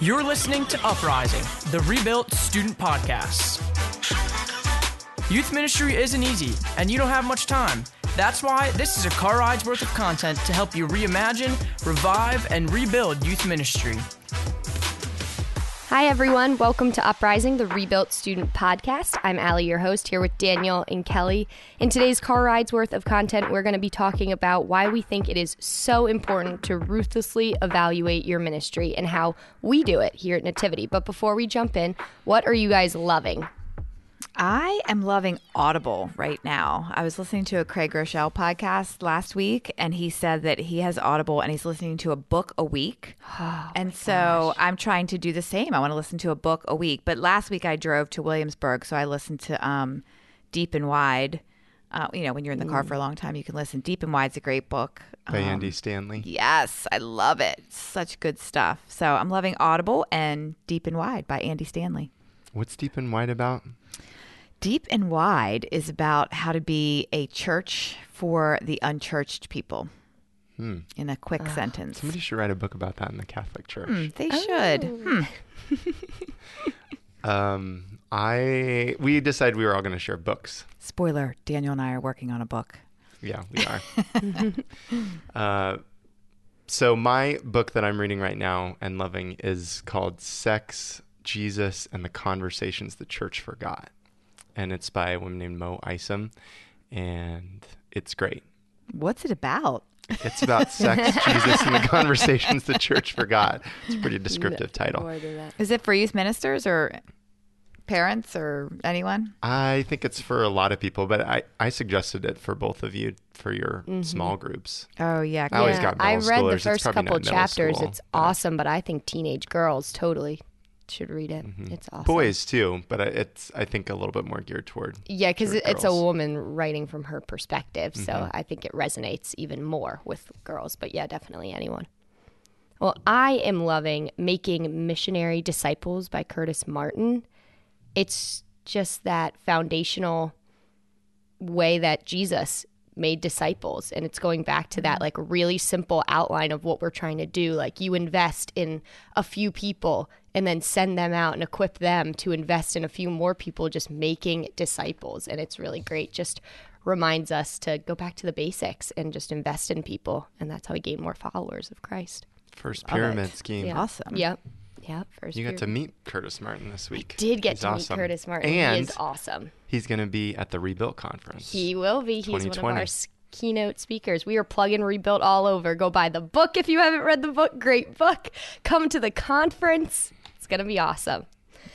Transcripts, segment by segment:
You're listening to Uprising, the Rebuilt Student Podcast. Youth ministry isn't easy, and you don't have much time. That's why this is a car ride's worth of content to help you reimagine, revive, and rebuild youth ministry. Hi, everyone. Welcome to Uprising, the Rebuilt Student Podcast. I'm Allie, your host, here with Daniel and Kelly. In today's car rides worth of content, we're going to be talking about why we think it is so important to ruthlessly evaluate your ministry and how we do it here at Nativity. But before we jump in, what are you guys loving? I am loving Audible right now. I was listening to a Craig Groeschel podcast last week, and he said that he has Audible and he's listening to a book a week. Oh, and so I'm trying to do the same. I want to listen to a book a week. But last week I drove to Williamsburg, so I listened to um, Deep and Wide. Uh, you know, when you're in the car for a long time, you can listen. Deep and Wide's a great book. by Um, Andy Stanley. Yes, I love it. Such good stuff. So I'm loving Audible and Deep and Wide by Andy Stanley. What's Deep and Wide about? Deep and Wide is about how to be a church for the unchurched people Hmm. in a quick sentence. Somebody should write a book about that in the Catholic Church. Hmm, they should. Hmm. Um, I we decided we were all going to share books. Spoiler Daniel and I are working on a book. Yeah, we are. uh, so my book that I'm reading right now and loving is called Sex, Jesus, and the Conversations the Church Forgot, and it's by a woman named Mo Isom, and it's great. What's it about? It's about sex, Jesus, and the conversations the church forgot. It's a pretty descriptive title. More than that. Is it for youth ministers or parents or anyone? I think it's for a lot of people, but I, I suggested it for both of you for your mm-hmm. small groups. Oh, yeah. I always yeah. got I read schoolers. the first couple chapters. school, it's but- awesome, but I think teenage girls totally should read it. Mm-hmm. It's awesome. Boys too, but it's I think a little bit more geared toward. Yeah, because it's a woman writing from her perspective. So Mm-hmm. I think it resonates even more with girls. But yeah, definitely anyone. Well, I am loving Making Missionary Disciples by Curtis Martin. It's just that foundational way that Jesus made disciples and it's going back to that like really simple outline of what we're trying to do like you invest in a few people and then send them out and equip them to invest in a few more people just making disciples and it's really great just reminds us to go back to the basics and just invest in people and that's how we gain more followers of Christ First Love pyramid it. scheme. yeah Awesome. yep yep first You got period. to meet Curtis Martin this week. I did get He's to awesome. meet Curtis Martin and he is awesome he's going to be at the Rebuilt conference. He will be. He's one of our keynote speakers. We are plugging Rebuilt all over. Go buy the book if you haven't read the book. Great book. Come to the conference. It's going to be awesome.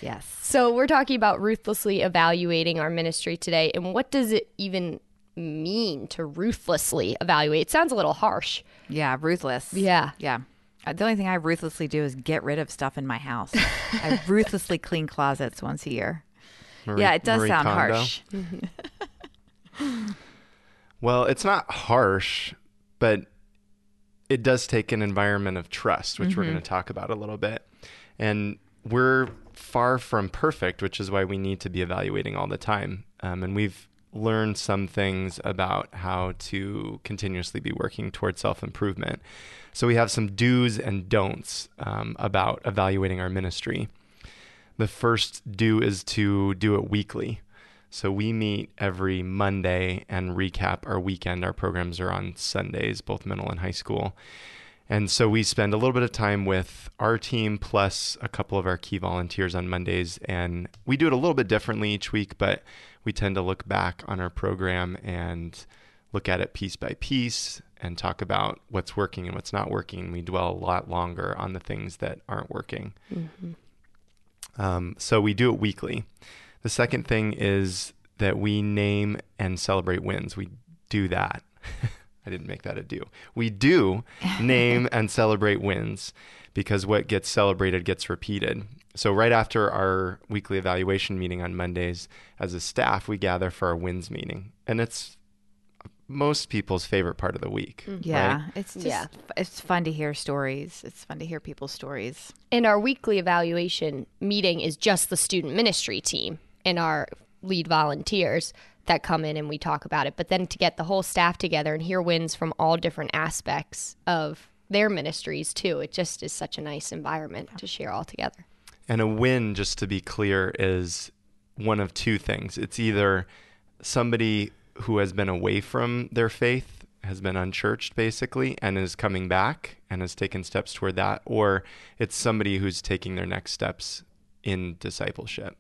Yes. So, we're talking about ruthlessly evaluating our ministry today. And what does it even mean to ruthlessly evaluate? It sounds a little harsh. Yeah, ruthless. Yeah. Yeah. Uh, The only thing I ruthlessly do is get rid of stuff in my house. I ruthlessly clean closets once a year. Marie- yeah, it does Marie sound Kondo. harsh. Well, it's not harsh, but it does take an environment of trust, which we're going to talk about a little bit. And we're far from perfect, which is why we need to be evaluating all the time. Um, and we've learned some things about how to continuously be working towards self improvement. So we have some do's and don'ts um, about evaluating our ministry. The first do is to do it weekly. So we meet every Monday and recap our weekend. Our programs are on Sundays, both middle and high school. And so we spend a little bit of time with our team plus a couple of our key volunteers on Mondays. And we do it a little bit differently each week, but we tend to look back on our program and look at it piece by piece and talk about what's working and what's not working. We dwell a lot longer on the things that aren't working. Um, so we do it weekly. The second thing is that we name and celebrate wins. We do that. I didn't make that a do. We do name and celebrate wins because what gets celebrated gets repeated. So, right after our weekly evaluation meeting on Mondays, as a staff, we gather for our wins meeting. And it's most people's favorite part of the week. Mm. Yeah, right? it's just Yeah. it's fun to hear stories. It's fun to hear people's stories. And our weekly evaluation meeting is just the student ministry team and our lead volunteers that come in and we talk about it. But then to get the whole staff together and hear wins from all different aspects of their ministries too. It just is such a nice environment to share all together. And a win, just to be clear, is one of two things. It's either somebody who has been away from their faith, has been unchurched basically, and is coming back and has taken steps toward that, or it's somebody who's taking their next steps in discipleship.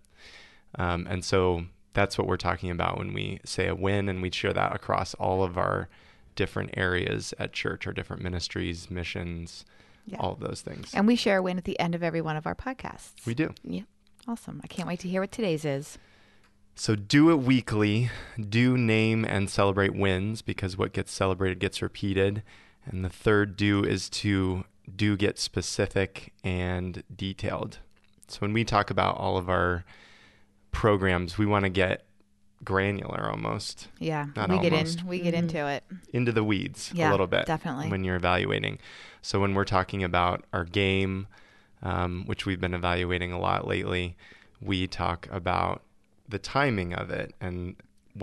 Um, and so that's what we're talking about when we say a win, and we share that across all of our different areas at church, our different ministries, missions, Yeah. all of those things. And we share a win at the end of every one of our podcasts. we do. Yeah. Awesome. I can't wait to hear what today's is. So do it weekly. Do name and celebrate wins because what gets celebrated gets repeated. And the third do is to do get specific and detailed. So when we talk about all of our programs, we want to get granular almost Yeah. Not we almost. get in we get into it. into the weeds Yeah, a little bit definitely. when you're evaluating. So when we're talking about our game, um, which we've been evaluating a lot lately, we talk about the timing of it and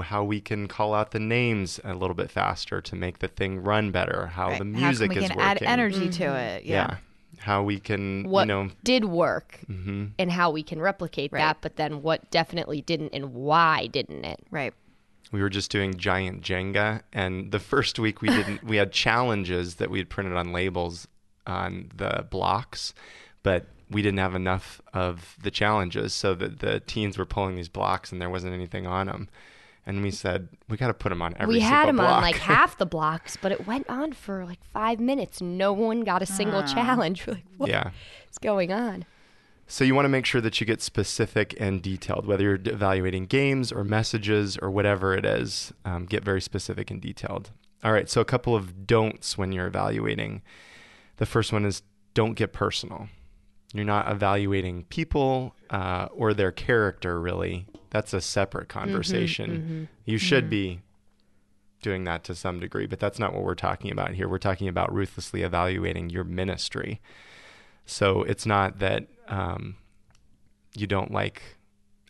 how we can call out the names a little bit faster to make the thing run better. How Right. the music How come we is can working. add energy to it. Yeah. Yeah. How we can, What you know, did work hmm and how we can replicate Right. that, but then what definitely didn't and why didn't it? Right. we were just doing giant Jenga, and the first week we didn't. we had challenges that we had printed on labels on the blocks, but we didn't have enough of the challenges, so that the teens were pulling these blocks and there wasn't anything on them. And we said we got to put them on every. we had single them on like half the blocks, but it went on for like five minutes. No one got a single challenge. We're like, what's yeah. going on? So you want to make sure that you get specific and detailed, whether you're evaluating games or messages or whatever it is. Um, get very specific and detailed. All right. So a couple of don'ts when you're evaluating. The first one is don't get personal. You're not evaluating people uh, or their character, really. That's a separate mm-hmm, conversation. Mm-hmm. You should mm-hmm. be doing that to some degree, but that's not what we're talking about here. We're talking about ruthlessly evaluating your ministry. So it's not that um, you don't like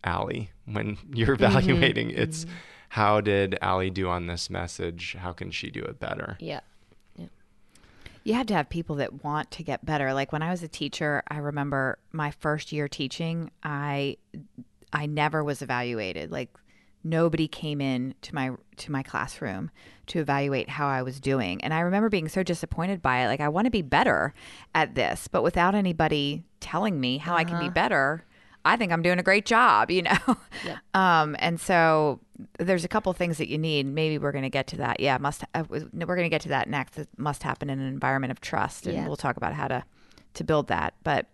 Allie when you're evaluating. It's how did Allie do on this message? How can she do it better? Yeah. You have to have people that want to get better. Like when I was a teacher, I remember my first year teaching, I I never was evaluated. Like nobody came in to my to my classroom to evaluate how I was doing. And I remember being so disappointed by it. Like I want to be better at this, but without anybody telling me how I can be better, I think I'm doing a great job, you know. Um and so there's a couple things that you need. Maybe we're going to get to that. Yeah, must uh, we're going to get to that next. It must happen in an environment of trust and Yeah. we'll talk about how to to build that. But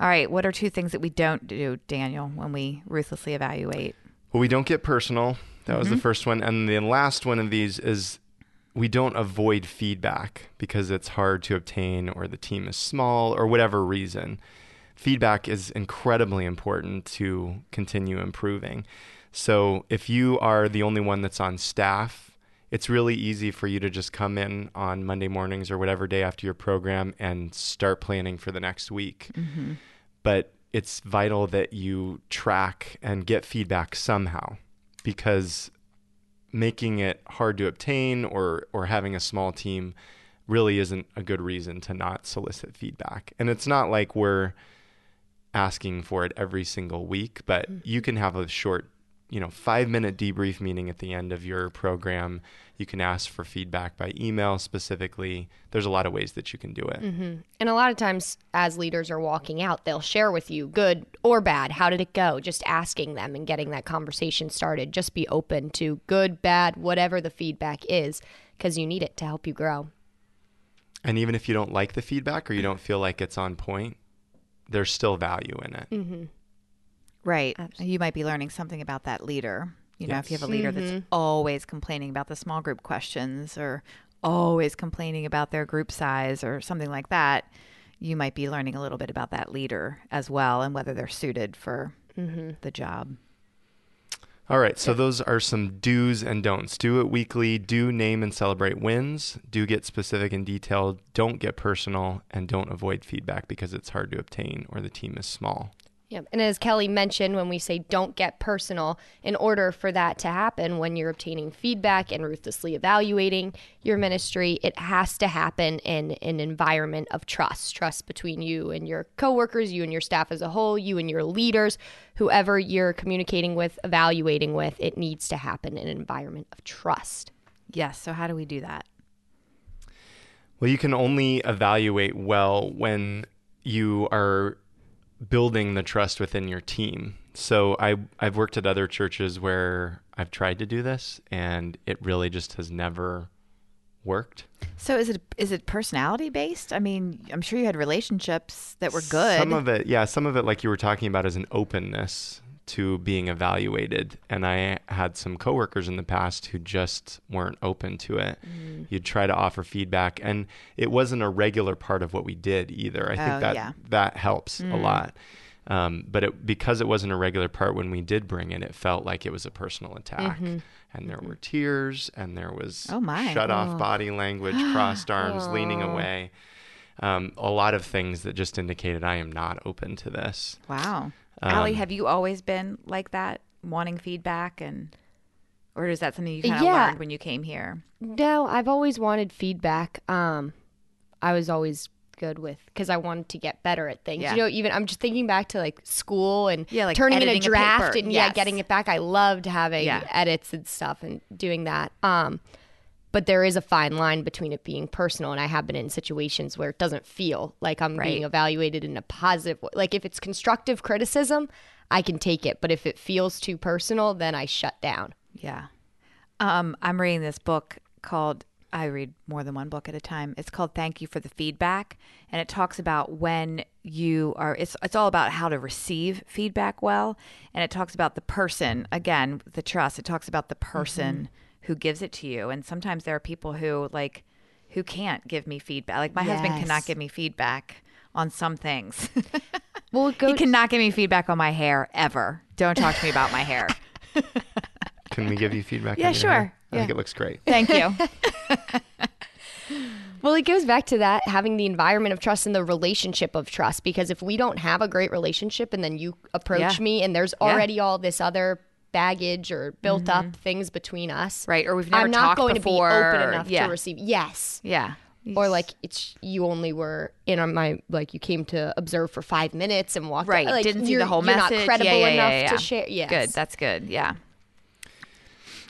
all right, what are two things that we don't do, Daniel, when we ruthlessly evaluate? Well, we don't get personal. That was the Mm-hmm. first one. And the last one of these is we don't avoid feedback because it's hard to obtain or the team is small or whatever reason. Feedback is incredibly important to continue improving. So if you are the only one that's on staff, it's really easy for you to just come in on Monday mornings or whatever day after your program and start planning for the next week. Mm-hmm. But it's vital that you track and get feedback somehow because making it hard to obtain or or having a small team really isn't a good reason to not solicit feedback. And it's not like we're asking for it every single week, but mm. you can have a short, you know, 5-minute debrief meeting at the end of your program. You can ask for feedback by email specifically. There's a lot of ways that you can do it. Mm-hmm. And a lot of times, as leaders are walking out, they'll share with you, good or bad, how did it go? Just asking them and getting that conversation started. Just be open to good, bad, whatever the feedback is, because you need it to help you grow. And even if you don't like the feedback or you don't feel like it's on point, there's still value in it. Mm-hmm. Right. You might be learning something about that leader. You know, if you have a leader that's mm-hmm. always complaining about the small group questions or always complaining about their group size or something like that, you might be learning a little bit about that leader as well and whether they're suited for mm-hmm. the job. All right, so those are some do's and don'ts. Do it weekly, do name and celebrate wins, do get specific and detailed, don't get personal, and don't avoid feedback because it's hard to obtain or the team is small. Yep. And as Kelly mentioned, when we say don't get personal, in order for that to happen, when you're obtaining feedback and ruthlessly evaluating your ministry, it has to happen in an environment of trust trust between you and your coworkers, you and your staff as a whole, you and your leaders, whoever you're communicating with, evaluating with. It needs to happen in an environment of trust. Yes. So, how do we do that? Well, you can only evaluate well when you are building the trust within your team. So I I've worked at other churches where I've tried to do this and it really just has never worked. So is it is it personality based? I mean, I'm sure you had relationships that were good. Some of it, yeah, some of it like you were talking about is an openness to being evaluated. And I had some coworkers in the past who just weren't open to it. Mm. You'd try to offer feedback, and it wasn't a regular part of what we did either. I oh, think that yeah. that helps mm. a lot. Um, but it, because it wasn't a regular part when we did bring it, it felt like it was a personal attack. Mm-hmm. And there were tears, and there was oh my. shut off oh. body language, crossed arms, oh. leaning away. Um, a lot of things that just indicated I am not open to this. Wow. Um, Allie, have you always been like that, wanting feedback and or is that something you kind of yeah. learned when you came here? No, I've always wanted feedback. Um, I was always good with because I wanted to get better at things. Yeah. You know, even I'm just thinking back to like school and yeah, like turning in a draft a and yes. yeah, getting it back. I loved having yeah. edits and stuff and doing that. Um, but there is a fine line between it being personal and i have been in situations where it doesn't feel like i'm right. being evaluated in a positive way like if it's constructive criticism i can take it but if it feels too personal then i shut down. Yeah. Um, i'm reading this book called i read more than one book at a time. It's called thank you for the feedback and it talks about when you are it's it's all about how to receive feedback well and it talks about the person again the trust. It talks about the person mm-hmm who gives it to you. And sometimes there are people who like who can't give me feedback. Like my yes. husband cannot give me feedback on some things. well, he cannot give me feedback on my hair ever. Don't talk to me about my hair. Can we give you feedback? Yeah, sure. Hair? I yeah. think it looks great. Thank you. well, it goes back to that having the environment of trust and the relationship of trust. Because if we don't have a great relationship and then you approach yeah. me and there's already yeah. all this other baggage or built mm-hmm. up things between us. Right. Or we've never I'm not going before. to be open enough yeah. to receive. Yes. Yeah. Or like it's you only were in on my like you came to observe for five minutes and walked right out. Like, didn't see the whole you're message. Not credible yeah, yeah, enough to share. Yes. Good. That's good. Yeah.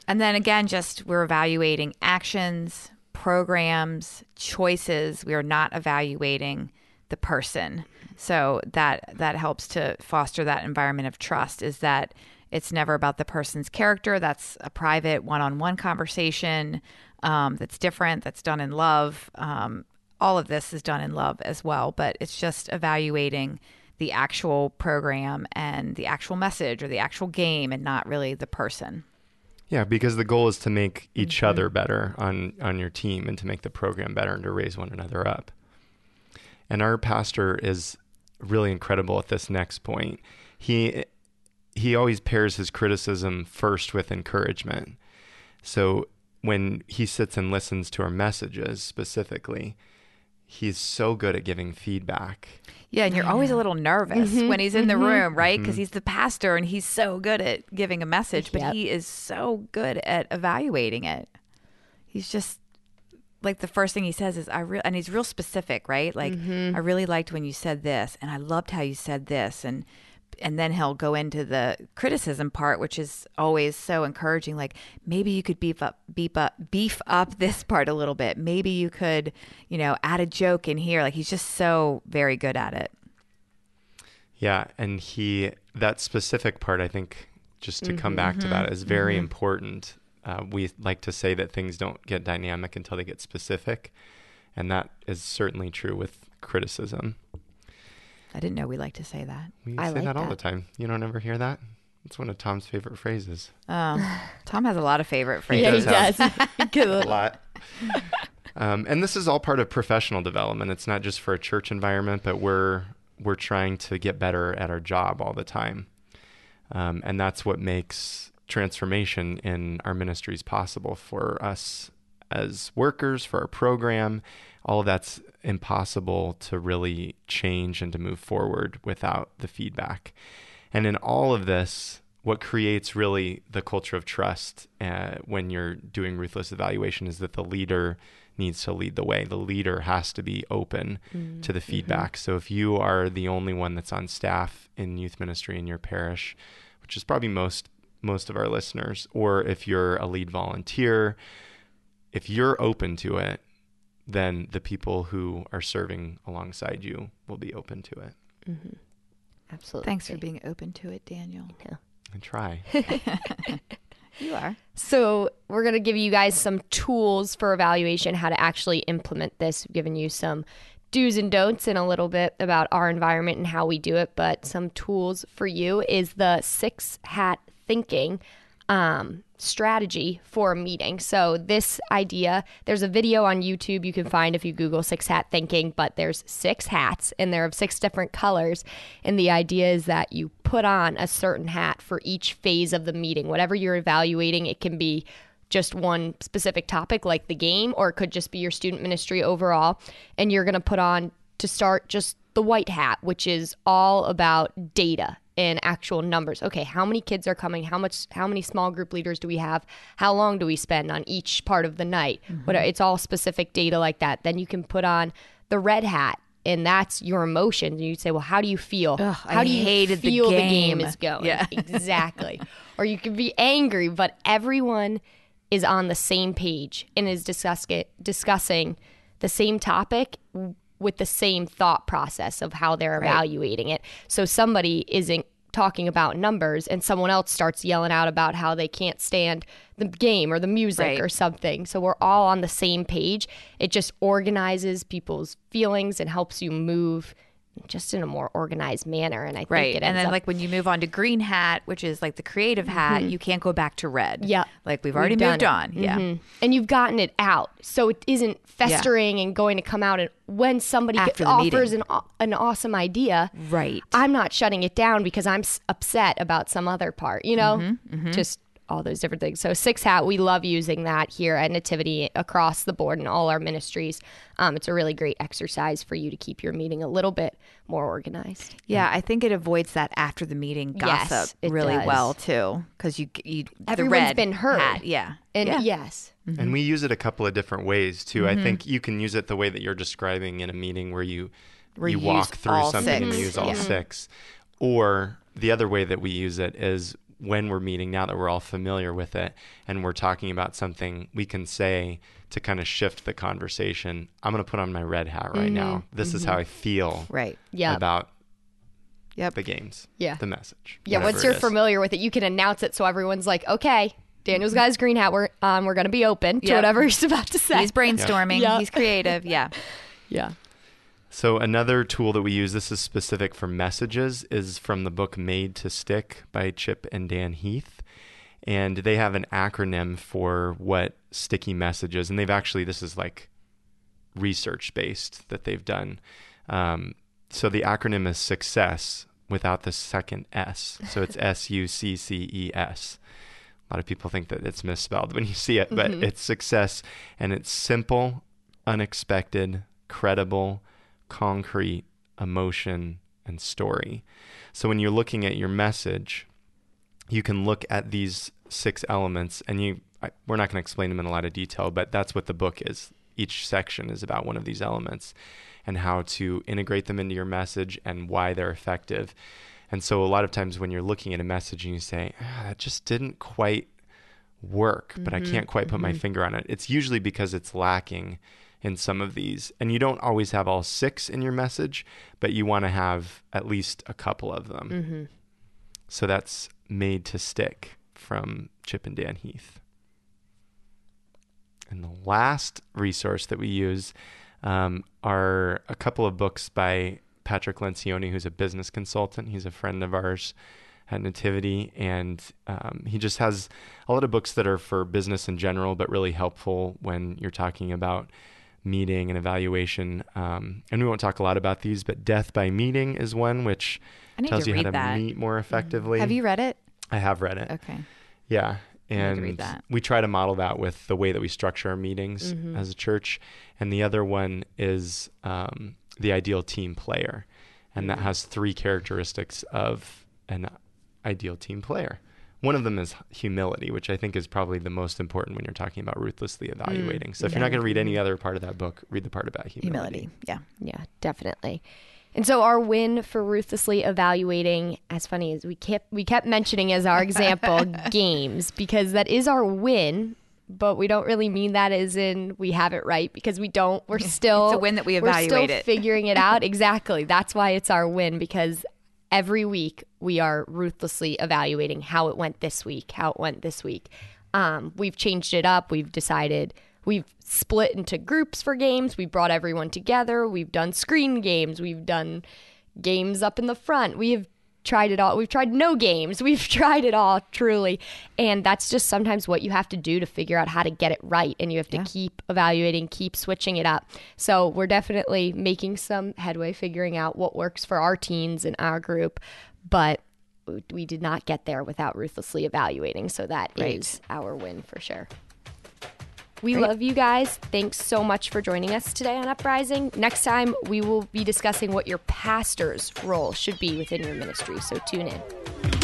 And then again, just we're evaluating actions, programs, choices. We are not evaluating the person. So that that helps to foster that environment of trust. Is that it's never about the person's character. That's a private one on one conversation um, that's different, that's done in love. Um, all of this is done in love as well, but it's just evaluating the actual program and the actual message or the actual game and not really the person. Yeah, because the goal is to make each mm-hmm. other better on on your team and to make the program better and to raise one another up. And our pastor is really incredible at this next point. He he always pairs his criticism first with encouragement. So when he sits and listens to our messages specifically, he's so good at giving feedback. Yeah, and you're always a little nervous mm-hmm, when he's in mm-hmm. the room, right? Because mm-hmm. he's the pastor and he's so good at giving a message, but yep. he is so good at evaluating it. He's just like the first thing he says is I real and he's real specific, right? Like mm-hmm. I really liked when you said this and I loved how you said this and and then he'll go into the criticism part, which is always so encouraging. Like maybe you could beef up, beef up, beef up this part a little bit. Maybe you could, you know, add a joke in here. Like he's just so very good at it. Yeah, and he that specific part, I think, just to mm-hmm, come back mm-hmm, to that, is very mm-hmm. important. Uh, we like to say that things don't get dynamic until they get specific, and that is certainly true with criticism. I didn't know we like to say that. We I say like that all the time. You don't ever hear that? It's one of Tom's favorite phrases. Oh, Tom has a lot of favorite phrases. Yeah, he does. a lot. Um, and this is all part of professional development. It's not just for a church environment, but we're we're trying to get better at our job all the time, um, and that's what makes transformation in our ministries possible for us as workers for our program. All of that's impossible to really change and to move forward without the feedback. And in all of this, what creates really the culture of trust uh, when you're doing ruthless evaluation is that the leader needs to lead the way. The leader has to be open mm. to the feedback. Mm-hmm. So if you are the only one that's on staff in youth ministry in your parish, which is probably most most of our listeners, or if you're a lead volunteer, if you're open to it, then the people who are serving alongside you will be open to it. Mm-hmm. Absolutely. Thanks for being open to it, Daniel. Yeah. I try. you are. So, we're going to give you guys some tools for evaluation, how to actually implement this. We've given you some do's and don'ts and a little bit about our environment and how we do it, but some tools for you is the six hat thinking um, strategy for a meeting. So, this idea, there's a video on YouTube you can find if you Google six hat thinking, but there's six hats and they're of six different colors. And the idea is that you put on a certain hat for each phase of the meeting. Whatever you're evaluating, it can be just one specific topic like the game, or it could just be your student ministry overall. And you're going to put on to start just the white hat, which is all about data in actual numbers. Okay, how many kids are coming? How much? How many small group leaders do we have? How long do we spend on each part of the night? Mm-hmm. What? It's all specific data like that. Then you can put on the red hat, and that's your emotion. And you say, well, how do you feel? Ugh, how I do you hated feel the the game. game is going? Yeah. exactly. or you can be angry, but everyone is on the same page and is discuss- discussing the same topic with the same thought process of how they're right. evaluating it. So somebody isn't talking about numbers and someone else starts yelling out about how they can't stand the game or the music right. or something. So we're all on the same page. It just organizes people's feelings and helps you move just in a more organized manner. And I think right. and then up- like when you move on to green hat, which is like the creative hat, mm-hmm. you can't go back to red. Yeah. Like we've already we've moved on. Mm-hmm. Yeah. And you've gotten it out. So it isn't festering yeah. and going to come out. And when somebody offers an, an awesome idea, right. I'm not shutting it down because I'm upset about some other part, you know, mm-hmm. mm-hmm. just all those different things. So six hat, we love using that here at Nativity across the board in all our ministries. Um, it's a really great exercise for you to keep your meeting a little bit more organized. Yeah, I think it avoids that after the meeting gossip yes, really does. well too, because you you everyone's the red been heard. Hat, yeah, and yeah. yes. Mm-hmm. And we use it a couple of different ways too. Mm-hmm. I think you can use it the way that you're describing in a meeting where you where you, you walk through something six. and use all yeah. six. Or the other way that we use it is when we're meeting now that we're all familiar with it and we're talking about something we can say to kind of shift the conversation i'm going to put on my red hat right mm-hmm. now this mm-hmm. is how i feel right yeah about yep. the games yeah the message yeah once you're familiar with it you can announce it so everyone's like okay Daniel's got his green hat. We're um, we're gonna be open to Yep. whatever he's about to say. He's brainstorming. Yep. He's creative. Yeah. yeah. So another tool that we use, this is specific for messages, is from the book Made to Stick by Chip and Dan Heath. And they have an acronym for what sticky messages, and they've actually this is like research based that they've done. Um, so the acronym is success without the second S. So it's S U C C E S. A lot of people think that it's misspelled when you see it, but Mhm. it's success and it's simple, unexpected, credible, concrete, emotion, and story. So when you're looking at your message, you can look at these six elements and you I, we're not going to explain them in a lot of detail, but that's what the book is. Each section is about one of these elements and how to integrate them into your message and why they're effective. And so a lot of times when you're looking at a message and you say, ah, that just didn't quite work, but I can't quite put my mhm. finger on it. It's usually because it's lacking in some of these. And you don't always have all six in your message, but you want to have at least a couple of them. Mm-hmm. So that's Made to Stick from Chip and Dan Heath. And the last resource that we use um, are a couple of books by Patrick Lencioni, who's a business consultant. He's a friend of ours at Nativity, and um, he just has a lot of books that are for business in general, but really helpful when you're talking about meeting and evaluation. Um, and we won't talk a lot about these, but Death by Meeting is one which tells you how to that. meet more effectively. Have you read it? I have read it. Okay. Yeah. and we try to model that with the way that we structure our meetings Mm-hmm. as a church. And the other one is um, the ideal team player, and Mm-hmm. that has three characteristics of an ideal team player. One of them is humility, which I think is probably the most important when you're talking about ruthlessly Mm, evaluating. so if you're not going to read any other part of that book, read the part about humility. Humility. Yeah. Yeah, definitely. And so our win for ruthlessly evaluating, as funny as we kept we kept mentioning as our example games because that is our win, but we don't really mean that as in we have it right because we don't. We're still It's a win that we we're still evaluate it. figuring it out exactly. That's why it's our win because every week we are ruthlessly evaluating how it went this week, how it went this week. Um, we've changed it up. We've decided we've split into groups for games. We've brought everyone together. We've done screen games. We've done games up in the front. We have tried it all. We've tried no games. We've tried it all, truly. And that's just sometimes what you have to do to figure out how to get it right. And you have to keep evaluating, keep switching it up. So we're definitely making some headway figuring out what works for our teens and our group. But we did not get there without ruthlessly evaluating. So that is Right. our win for sure. We love you guys. Thanks so much for joining us today on Uprising. Next time, we will be discussing what your pastor's role should be within your ministry. So tune in.